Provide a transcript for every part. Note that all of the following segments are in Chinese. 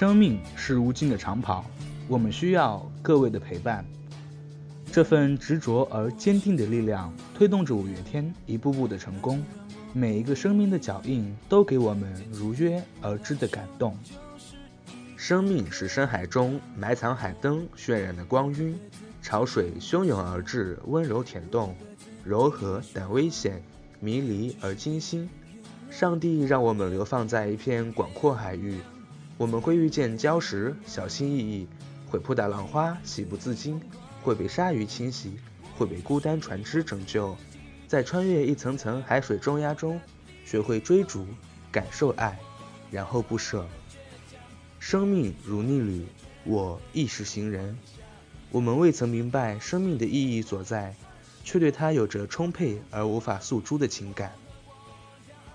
生命是无尽的长跑，我们需要各位的陪伴。这份执着而坚定的力量，推动着五月天一步步的成功。每一个生命的脚印，都给我们如约而至的感动。生命是深海中埋藏海灯渲染的光晕，潮水汹涌而至，温柔舔动，柔和但危险，迷离而惊心。上帝让我们流放在一片广阔海域。我们会遇见礁石，小心翼翼；会扑打浪花，喜不自禁；会被鲨鱼侵袭，会被孤单船只拯救。在穿越一层层海水重压中，学会追逐，感受爱，然后不舍。生命如逆旅，我亦是行人。我们未曾明白生命的意义所在，却对它有着充沛而无法诉诸的情感。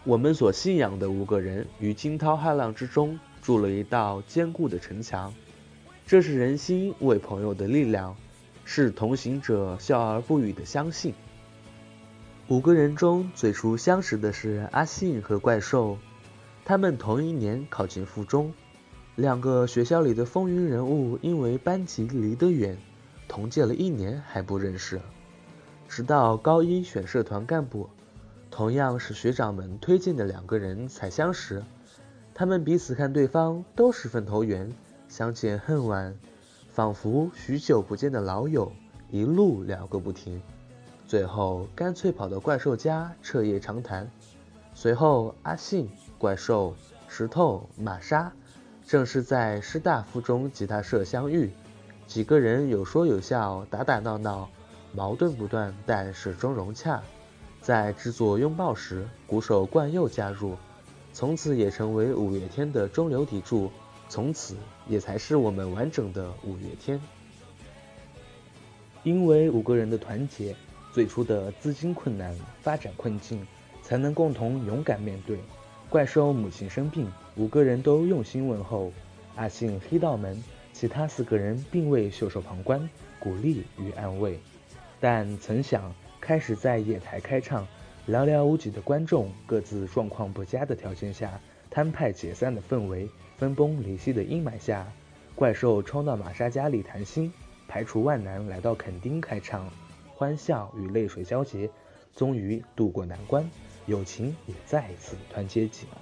我们所信仰的五个人，于惊涛骇浪之中。筑了一道坚固的城墙，这是人心为朋友的力量，是同行者笑而不语的相信。五个人中最初相识的是阿信和怪兽，他们同一年考进附中，两个学校里的风云人物，因为班级离得远，同届了一年还不认识，直到高一选社团干部，同样是学长们推荐的两个人才相识。他们彼此看对方都十分投缘，相见恨晚，仿佛许久不见的老友，一路聊个不停。最后干脆跑到怪兽家彻夜长谈。随后阿信、怪兽、石头、玛莎，正是在师大附中吉他社相遇，几个人有说有笑，打打闹闹，矛盾不断，但始终融洽。在制作拥抱时，鼓手冠佑加入。从此也成为五月天的中流砥柱，从此也才是我们完整的五月天。因为五个人的团结，最初的资金困难、发展困境，才能共同勇敢面对。怪兽母亲生病，五个人都用心问候。阿信黑道门，其他四个人并未袖手旁观，鼓励与安慰。但曾想，开始在野台开唱。寥寥无几的观众，各自状况不佳的条件下，摊派解散的氛围，分崩离析的阴霾下，怪兽冲到玛莎家里谈心，排除万难来到垦丁开唱，欢笑与泪水交结，终于渡过难关，友情也再一次团结起来。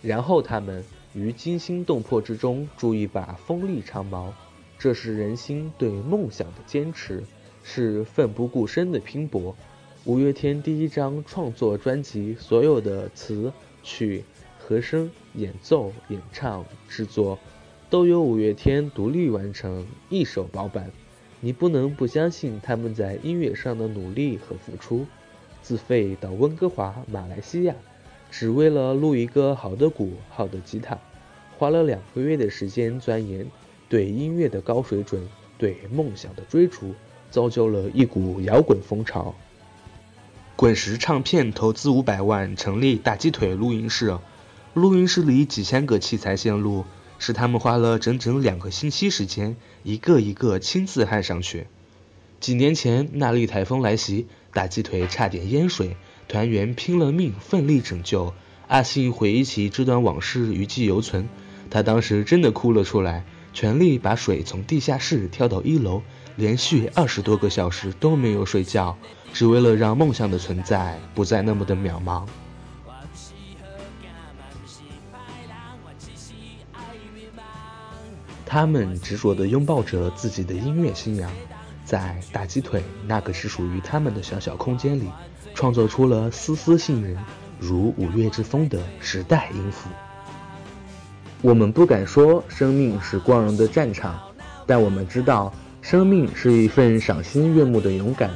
然后他们于惊心动魄之中铸一把锋利长矛，这是人心对梦想的坚持，是奋不顾身的拼搏。五月天第一张创作专辑，所有的词曲、和声、演奏、演唱、制作，都由五月天独立完成，一手包办。你不能不相信他们在音乐上的努力和付出，自费到温哥华、马来西亚，只为了录一个好的鼓、好的吉他，花了两个月的时间钻研，对音乐的高水准，对梦想的追逐，造就了一股摇滚风潮。滚石唱片投资五百万成立大鸡腿录音室，录音室里几千个器材线路，是他们花了整整两个星期时间，一个一个亲自焊上去。几年前那莉台风来袭，大鸡腿差点淹水，团员拼了命奋力拯救。阿信回忆起这段往事，余悸犹存。他当时真的哭了出来，全力把水从地下室挑到一楼，连续二十多个小时都没有睡觉。只为了让梦想的存在不再那么的渺茫。他们执着地拥抱着自己的音乐信仰，在大鸡腿那个是属于他们的小小空间里，创作出了丝丝信任，如五月之风的时代音符。我们不敢说生命是光荣的战场，但我们知道，生命是一份赏心悦目的勇敢。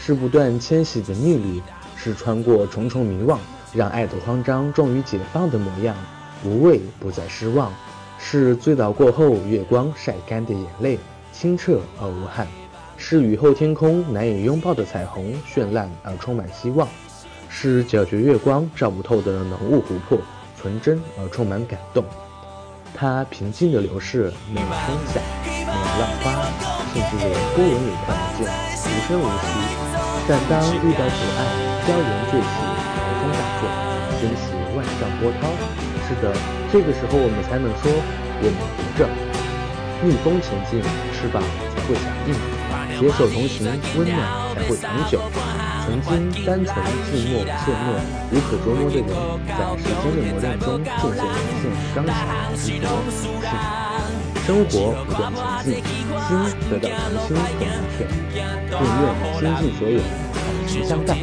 是不断迁徙的逆旅，是穿过重重迷惘，让爱的慌张终于解放的模样。无畏不再失望，是醉倒过后月光晒干的眼泪，清澈而无憾。是雨后天空难以拥抱的彩虹，绚烂而充满希望。是皎洁月光照不透的浓雾湖泊，纯真而充满感动。它平静的流逝，没有声响，没有浪花，甚至连波纹也看不见，无声无息。但当遇到阻碍，礁岩坠起，台风大作，掀起万丈波涛，是的，这个时候我们才能说我们活着。逆风前进，翅膀才会强硬；携手同行，温暖才会长久。曾经单纯、寂寞、怯懦、无可捉摸的。人，在时间的。磨练中，渐渐呈现刚强、执着、自信。生活不断前进，心得到心疼的甜，更愿倾尽所有，与你相伴。